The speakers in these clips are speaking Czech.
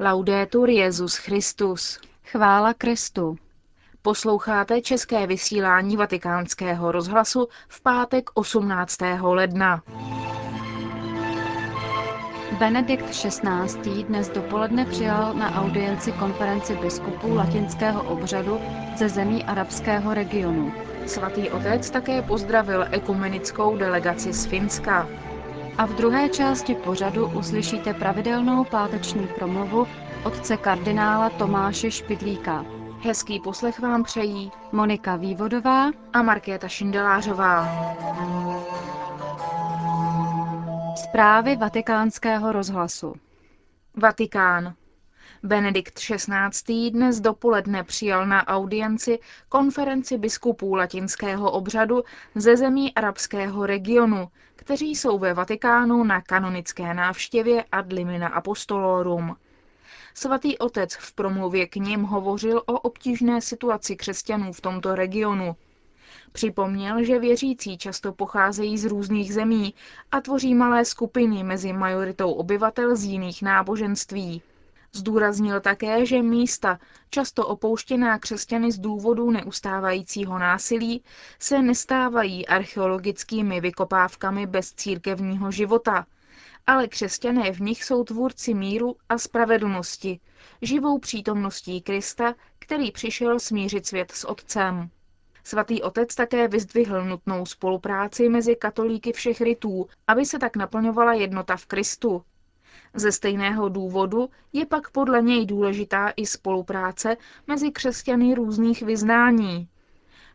Laudetur Jezus Christus. Chvála Kristu. Posloucháte české vysílání Vatikánského rozhlasu v pátek 18. ledna. Benedikt XVI. dnes dopoledne přijal na audienci konferenci biskupů latinského obřadu ze zemí arabského regionu. Svatý otec také pozdravil ekumenickou delegaci z Finska. A v druhé části pořadu uslyšíte pravidelnou páteční promluvu otce kardinála Tomáše Špidlíka. Hezký poslech vám přejí Monika Vývodová a Markéta Šindelářová. Zprávy vatikánského rozhlasu Vatikán. Benedikt XVI. dnes dopoledne přijal na audienci konferenci biskupů latinského obřadu ze zemí arabského regionu, kteří jsou ve Vatikánu na kanonické návštěvě ad limina apostolorum. Svatý otec v promluvě k ním hovořil o obtížné situaci křesťanů v tomto regionu. Připomněl, že věřící často pocházejí z různých zemí a tvoří malé skupiny mezi majoritou obyvatel z jiných náboženství. Zdůraznil také, že místa, často opouštěná křesťany z důvodu neustávajícího násilí, se nestávají archeologickými vykopávkami bez církevního života, ale křesťané v nich jsou tvůrci míru a spravedlnosti, živou přítomností Krista, který přišel smířit svět s Otcem. Svatý otec také vyzdvihl nutnou spolupráci mezi katolíky všech rytů, aby se tak naplňovala jednota v Kristu. Ze stejného důvodu je pak podle něj důležitá i spolupráce mezi křesťany různých vyznání.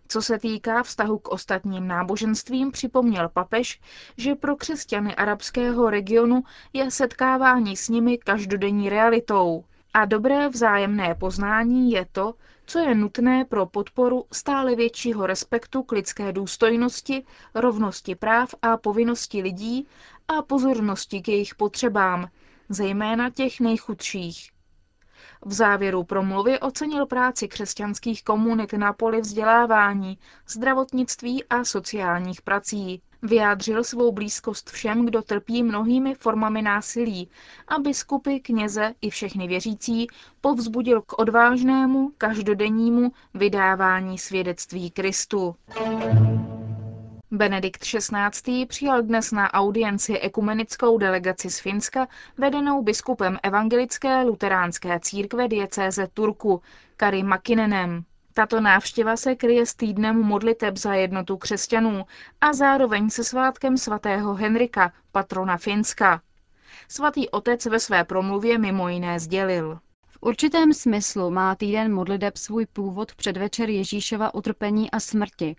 Co se týká vztahu k ostatním náboženstvím, připomněl papež, že pro křesťany arabského regionu je setkávání s nimi každodenní realitou. A dobré vzájemné poznání je to, co je nutné pro podporu stále většího respektu k lidské důstojnosti, rovnosti práv a povinnosti lidí a pozornosti k jejich potřebám, zejména těch nejchudších. V závěru promluvy ocenil práci křesťanských komunit na poli vzdělávání, zdravotnictví a sociálních prací. Vyjádřil svou blízkost všem, kdo trpí mnohými formami násilí a biskupy, kněze i všechny věřící povzbudil k odvážnému, každodennímu vydávání svědectví Kristu. Benedikt XVI. přijal dnes na audienci ekumenickou delegaci z Finska, vedenou biskupem evangelické luteránské církve diecéze Turku, Kari Makinenem. Tato návštěva se kryje s týdnem modliteb za jednotu křesťanů a zároveň se svátkem svatého Henrika, patrona Finska. Svatý otec ve své promluvě mimo jiné sdělil. V určitém smyslu má týden modliteb svůj původ předvečer Ježíšova utrpení a smrti,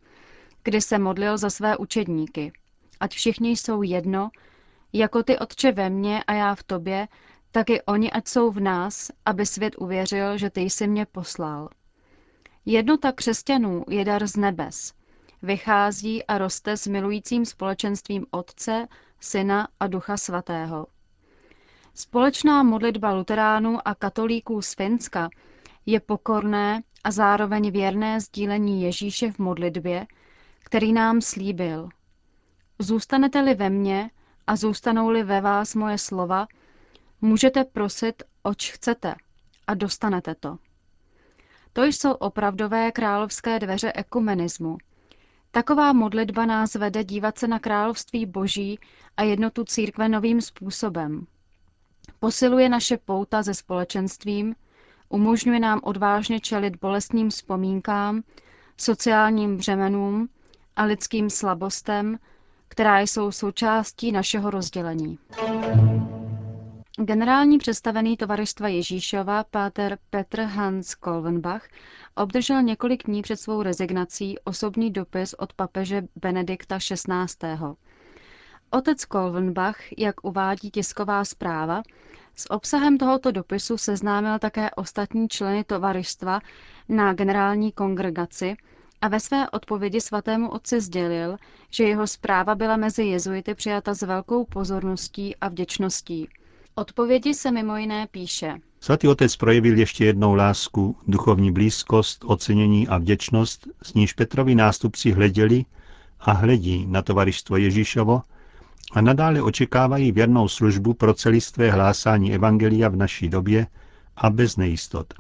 kdy se modlil za své učedníky. Ať všichni jsou jedno, jako ty Otče ve mně a já v tobě, tak i oni ať jsou v nás, aby svět uvěřil, že ty jsi mě poslal. Jednota křesťanů je dar z nebes. Vychází a roste s milujícím společenstvím Otce, Syna a Ducha Svatého. Společná modlitba luteránů a katolíků z Finska je pokorné a zároveň věrné sdílení Ježíše v modlitbě, který nám slíbil. Zůstanete-li ve mně a zůstanou-li ve vás moje slova, můžete prosit, oč chcete a dostanete to. To jsou opravdové královské dveře ekumenismu. Taková modlitba nás vede dívat se na království boží a jednotu církve novým způsobem. Posiluje naše pouta se společenstvím, umožňuje nám odvážně čelit bolestným vzpomínkám, sociálním břemenům a lidským slabostem, která jsou součástí našeho rozdělení. Generální představený tovaristva Ježíšova, páter Petr Hans Kolvenbach, obdržel několik dní před svou rezignací osobní dopis od papeže Benedikta XVI. Otec Kolvenbach, jak uvádí tisková zpráva, s obsahem tohoto dopisu seznámil také ostatní členy tovaristva na generální kongregaci a ve své odpovědi svatému otci sdělil, že jeho zpráva byla mezi jezuity přijata s velkou pozorností a vděčností. Odpovědi se mimo jiné píše. Svatý otec projevil ještě jednou lásku, duchovní blízkost, ocenění a vděčnost, s níž Petrovi nástupci hleděli a hledí na tovaristvo Ježíšovo a nadále očekávají věrnou službu pro celistvé hlásání Evangelia v naší době a bez nejistot.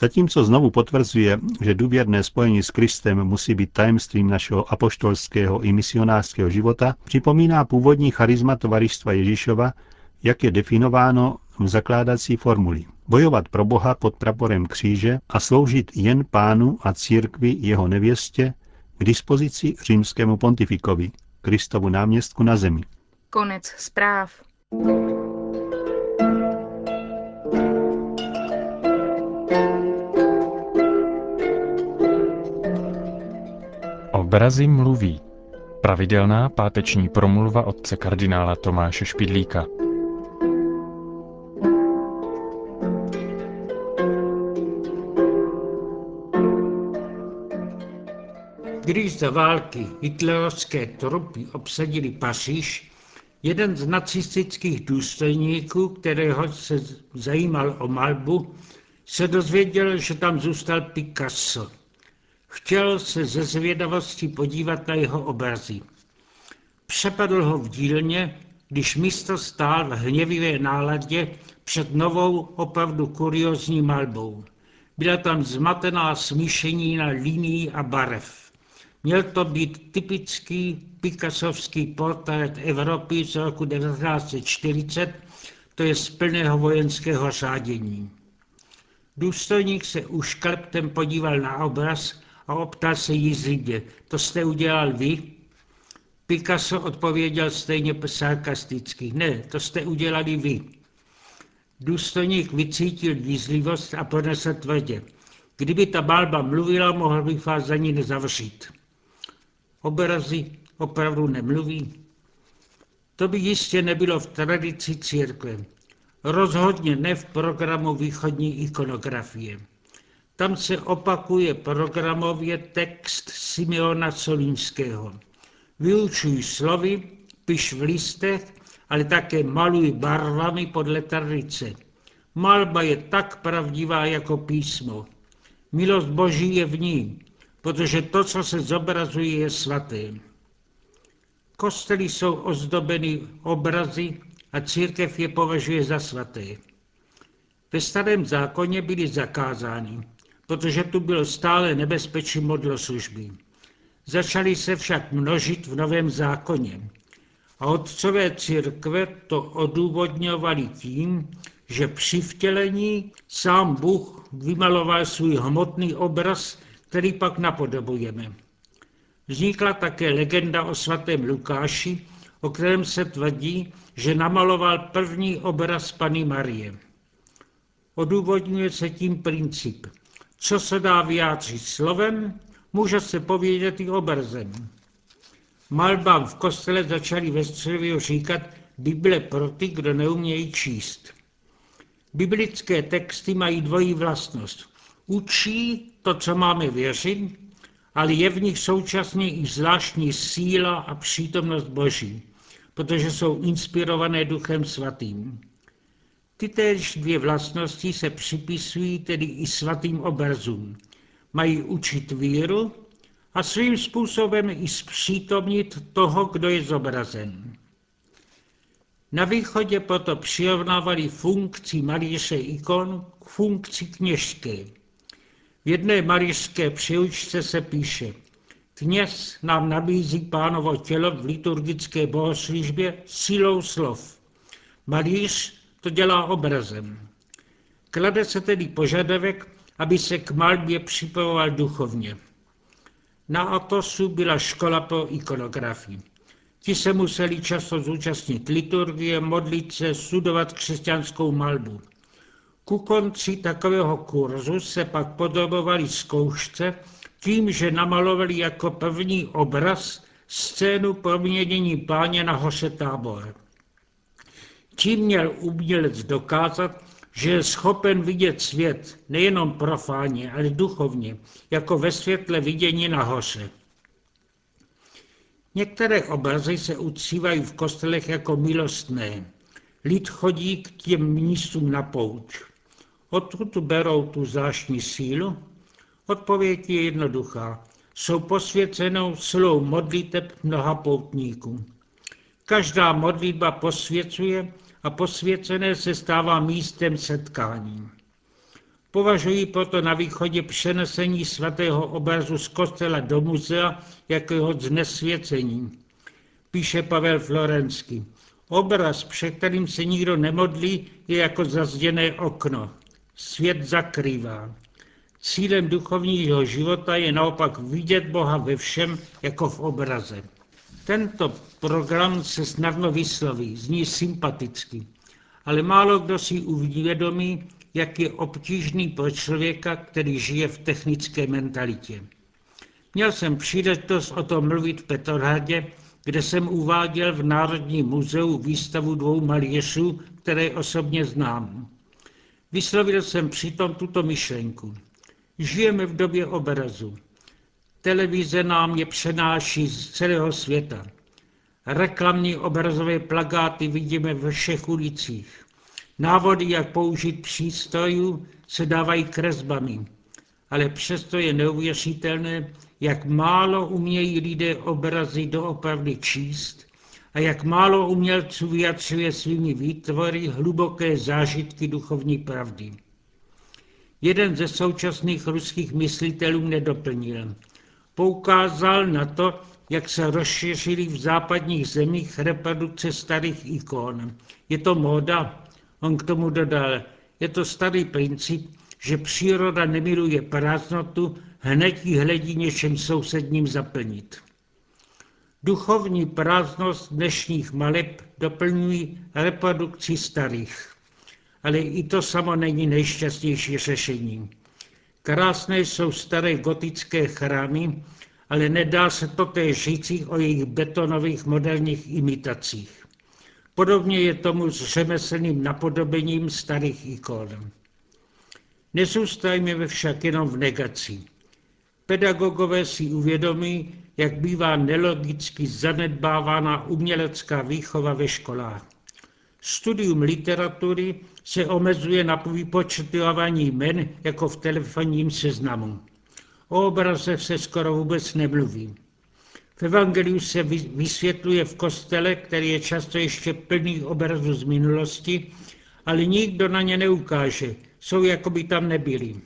Zatímco znovu potvrzuje, že důvěrné spojení s Kristem musí být tajemstvím našeho apoštolského i misionářského života, připomíná původní charisma tovaristva Ježíšova, jak je definováno v zakládací formuli. Bojovat pro Boha pod praporem kříže a sloužit jen pánu a církvi jeho nevěstě k dispozici římskému pontifikovi, Kristovu náměstku na zemi. Konec zpráv. Obrazy mluví. Pravidelná páteční promluva otce kardinála Tomáše Špidlíka. Když za války hitlerovské trupy obsadili Paříž, jeden z nacistických důstojníků, kterého se zajímal o malbu, se dozvěděl, že tam zůstal Picasso. Chtěl se ze zvědavosti podívat na jeho obrazy. Přepadl ho v dílně, když místo stál v hněvivé náladě před novou, opravdu kuriozní malbou. Byla tam zmatená smíšení na linií a barev. Měl to být typický Picassovský portrét Evropy z roku 1940, to je z plného vojenského řádění. Důstojník se už podíval na obraz a optal se jízlivě, to jste udělal vy? Picasso odpověděl stejně sarkasticky, ne, to jste udělali vy. Důstojník vycítil jízlivost a pronesl tvrdě, kdyby ta balba mluvila, mohl bych vás za ní nezavřít. Obrazy opravdu nemluví? To by jistě nebylo v tradici církve. Rozhodně ne v programu východní ikonografie. Tam se opakuje programově text Simeona Solínského. Vyučuj slovy, piš v listech, ale také maluj barvami podle tradice. Malba je tak pravdivá jako písmo. Milost Boží je v ní, protože to, co se zobrazuje, je svaté. Kostely jsou ozdobeny obrazy a církev je považuje za svaté. Ve starém zákoně byly zakázány, protože tu bylo stále nebezpečí modloslužby. Začaly se však množit v novém zákoně. A otcové církve to odůvodňovali tím, že při vtělení sám Bůh vymaloval svůj hmotný obraz, který pak napodobujeme. Vznikla také legenda o svatém Lukáši, o kterém se tvrdí, že namaloval první obraz Pany Marie. Odůvodňuje se tím princip. Co se dá vyjádřit slovem, může se povědět i obrazem. Malbám v kostele začali ve středověku říkat Bible pro ty, kdo neumějí číst. Biblické texty mají dvojí vlastnost. Učí to, co máme věřit, ale je v nich současně i zvláštní síla a přítomnost Boží, protože jsou inspirované Duchem Svatým. Ty též dvě vlastnosti se připisují tedy i svatým obrazům. Mají učit víru a svým způsobem i zpřítomnit toho, kdo je zobrazen. Na východě proto přirovnávali funkci malíře ikon k funkci kněžské. V jedné malířské přiučce se píše, kněz nám nabízí pánovo tělo v liturgické bohoslužbě silou slov. Malíř to dělá obrazem. Klade se tedy požadavek, aby se k malbě připravoval duchovně. Na Atosu byla škola pro ikonografii. Ti se museli často zúčastnit liturgie, modlit se, studovat křesťanskou malbu. Ku konci takového kurzu se pak podobovali zkoušce tím, že namalovali jako první obraz scénu proměnění páně na hoře tábor. Tím měl umělec dokázat, že je schopen vidět svět nejenom profánně, ale duchovně, jako ve světle vidění na hoře. Některé obrazy se uctívají v kostelech jako milostné. Lid chodí k těm místům na pouč. Odkud berou tu zvláštní sílu? Odpověď je jednoduchá. Jsou posvěcenou silou modliteb mnoha poutníků. Každá modlitba posvěcuje a posvěcené se stává místem setkání. Považuji proto na východě přenesení svatého obrazu z kostela do muzea jako jeho znesvěcení. Píše Pavel Florenský. Obraz, před kterým se nikdo nemodlí, je jako zazděné okno. Svět zakrývá. Cílem duchovního života je naopak vidět Boha ve všem, jako v obraze. Tento program se snadno vysloví, zní sympaticky, ale málo kdo si uvědomí, jak je obtížný pro člověka, který žije v technické mentalitě. Měl jsem příležitost o tom mluvit v Petrohradě, kde jsem uváděl v Národním muzeu výstavu dvou malířů, které osobně znám. Vyslovil jsem přitom tuto myšlenku. Žijeme v době obrazu. Televize nám je přenáší z celého světa. Reklamní obrazové plagáty vidíme ve všech ulicích. Návody, jak použít přístrojů, se dávají kresbami. Ale přesto je neuvěřitelné, jak málo umějí lidé obrazy doopravdy číst a jak málo umělců vyjadřuje svými výtvory hluboké zážitky duchovní pravdy. Jeden ze současných ruských myslitelů nedoplnil. Poukázal na to, jak se rozšířily v západních zemích reprodukce starých ikon. Je to móda? On k tomu dodal, je to starý princip, že příroda nemiluje prázdnotu, hned ji hledí něčem sousedním zaplnit. Duchovní prázdnost dnešních maleb doplňují reprodukci starých. Ale i to samo není nejšťastnější řešení. Krásné jsou staré gotické chrámy, ale nedá se to říci o jejich betonových moderních imitacích. Podobně je tomu s řemeslným napodobením starých ikon. Nezůstajme však jenom v negaci. Pedagogové si uvědomí, jak bývá nelogicky zanedbávána umělecká výchova ve školách. Studium literatury se omezuje na vypočtování jmen jako v telefonním seznamu. O obraze se skoro vůbec nemluví. V Evangeliu se vysvětluje v kostele, který je často ještě plný obrazů z minulosti, ale nikdo na ně neukáže, jsou jako by tam nebyli.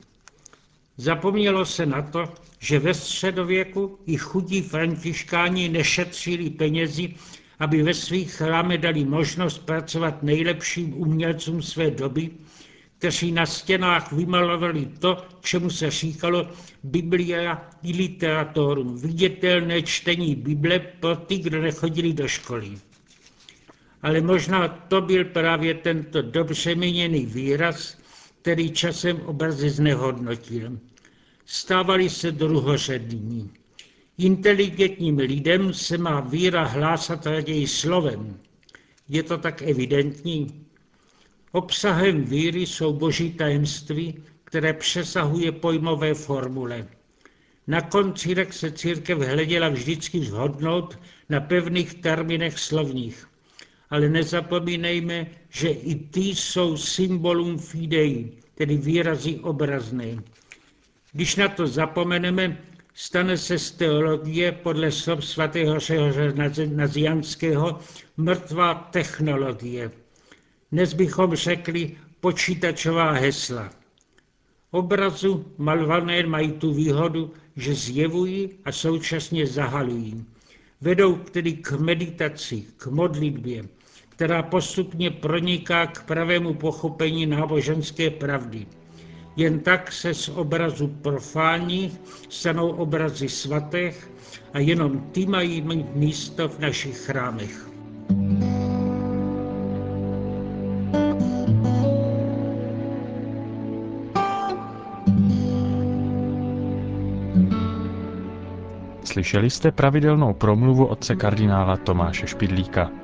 Zapomnělo se na to, že ve středověku i chudí františkáni nešetřili penězi, aby ve svých chrámech dali možnost pracovat nejlepším umělcům své doby, kteří na stěnách vymalovali to, čemu se říkalo Biblia i literatorum, vidětelné čtení Bible pro ty, kdo nechodili do školy. Ale možná to byl právě tento dobře míněný výraz, který časem obrazy znehodnotil. Stávali se druhořadní. Inteligentním lidem se má víra hlásat raději slovem. Je to tak evidentní? Obsahem víry jsou boží tajemství, které přesahuje pojmové formule. Na koncírek se církev hleděla vždycky zhodnout na pevných termínech slovních. Ale nezapomínejme, že i ty jsou symbolům fidei, tedy výrazy obrazné. Když na to zapomeneme, stane se z teologie podle slov svatého Nazianského mrtvá technologie. Dnes bychom řekli počítačová hesla. Obrazu malvané mají tu výhodu, že zjevují a současně zahalují. Vedou tedy k meditaci, k modlitbě, která postupně proniká k pravému pochopení náboženské pravdy. Jen tak se z obrazu profánních stanou obrazy svatých a jenom ty mají mít místo v našich chrámech. Slyšeli jste pravidelnou promluvu otce kardinála Tomáše Špidlíka.